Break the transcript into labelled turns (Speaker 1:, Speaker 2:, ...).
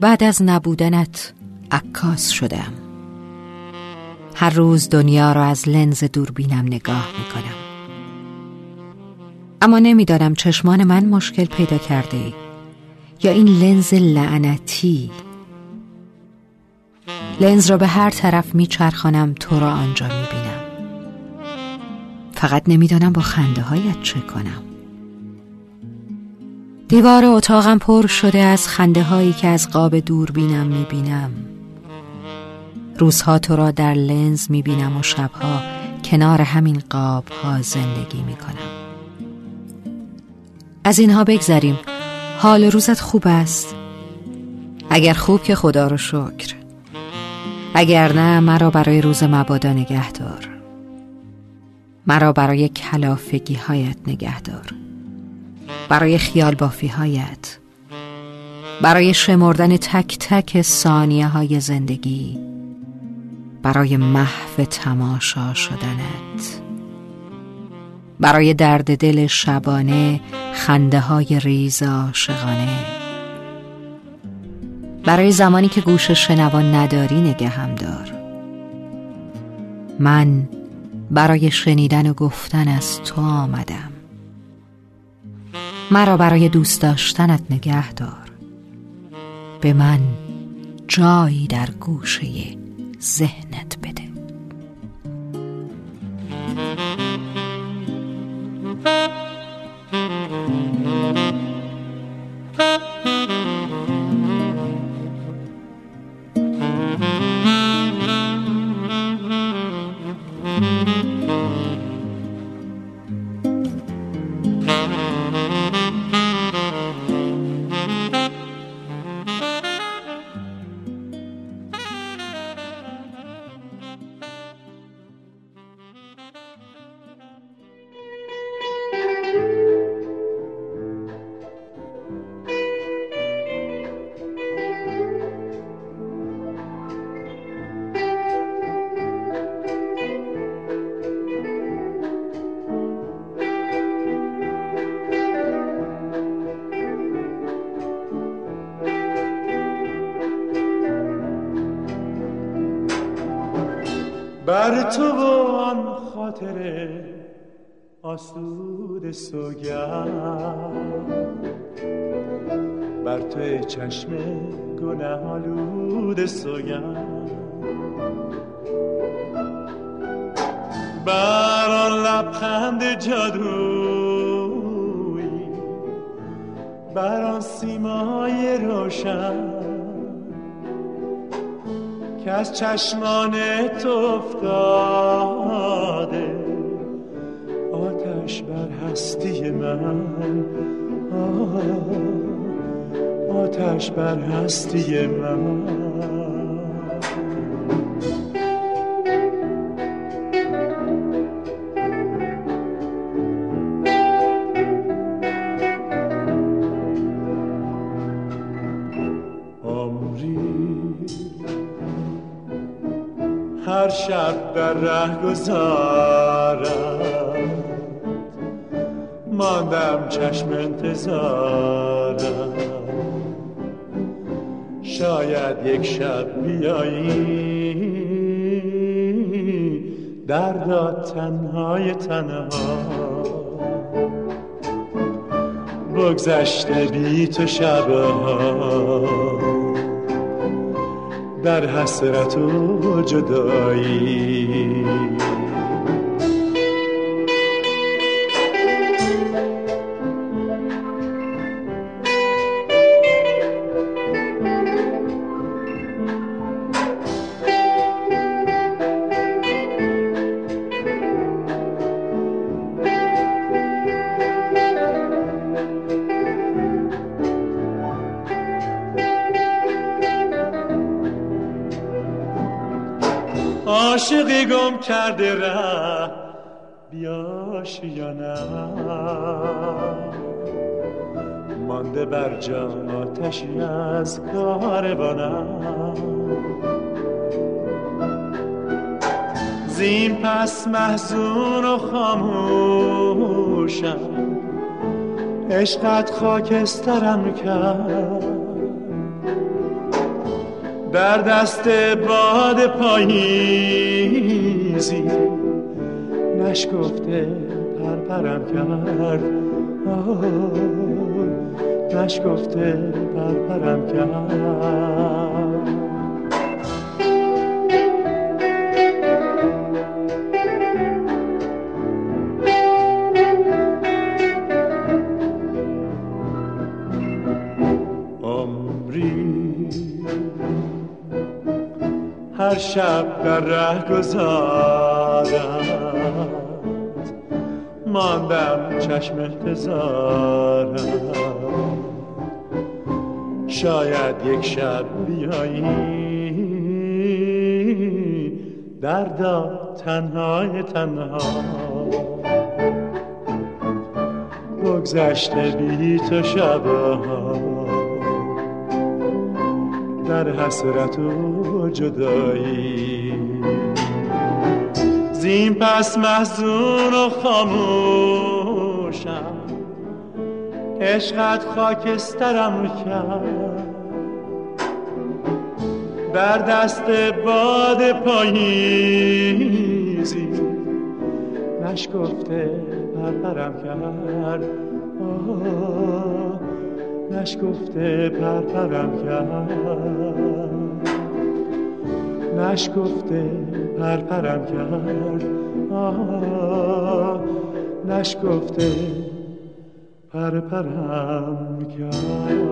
Speaker 1: بعد از نبودنت عکاس شدم. هر روز دنیا را از لنز دوربینم نگاه می‌کنم. اما نمی‌دانم چشمان من مشکل پیدا کرده یا این لنز لعنتی. لنز را به هر طرف میچرخانم تو را آنجا می‌بینم. فقط نمی‌دانم با خنده هایت چه کنم. دیوار اتاقم پر شده از خنده هایی که از قاب دوربینم می‌بینم. روزها تو را در لنز می‌بینم و شبها کنار همین قاب ها زندگی می‌کنم. از اینها بگذریم. حال روزت خوب است. اگر خوب که خدا رو شکر. اگر نه مرا برای روز مبادا نگه دار مرا برای کلافگی هایت نگه دار برای خیال بافی هایت برای شمردن تک تک ثانیه های زندگی. برای محو تماشا شدنت. برای درد دل شبانه خنده های ریز عاشقانه. برای زمانی که گوش شنوان نداری نگهم دار. من برای شنیدن و گفتن از تو آمدم. مرا برای دوست داشتنت نگه دار. به من جایی در گوشه ذهنت بده.
Speaker 2: بر تو و آن خاطر آسود سوگند. بر تو چشم گناه آلود سوگند. بر آن لبخند جادویی بر آن سیمای روشن که از چشمان افتاده. آتش بر هستی من. آتش بر هستی من. شب در ره گذارم. ماندم چشم انتظارم. شاید یک شب بیایی. دردا تنهای تنها. بگذشته بی تو شبها. در حسرت و جدایی. عاشقی گم کرده ره بیاش یا نه. مانده بر جا آتشی از کاروانم زین پس محزون و خاموشم عشقت خاکسترم کرد. در دست باد پاییزی نشکفته پرپرم کرد. نشکفته پرپرم کرد. هر شب در ره گذارم. ماندم چشم انتظارم شاید یک شب بیایی. دردا تنهای تنها. بگذشته بی تو شبها. در حسرت و جدایی. زین پس محزون و خاموشم عشقت خاکسترم کرد. در دست باد پاییزی نشکفته پرپرم کرد. نشکفته پرپرم کرد. نشکفته پرپرم کرد. آه نشکفته پرپرم کرد.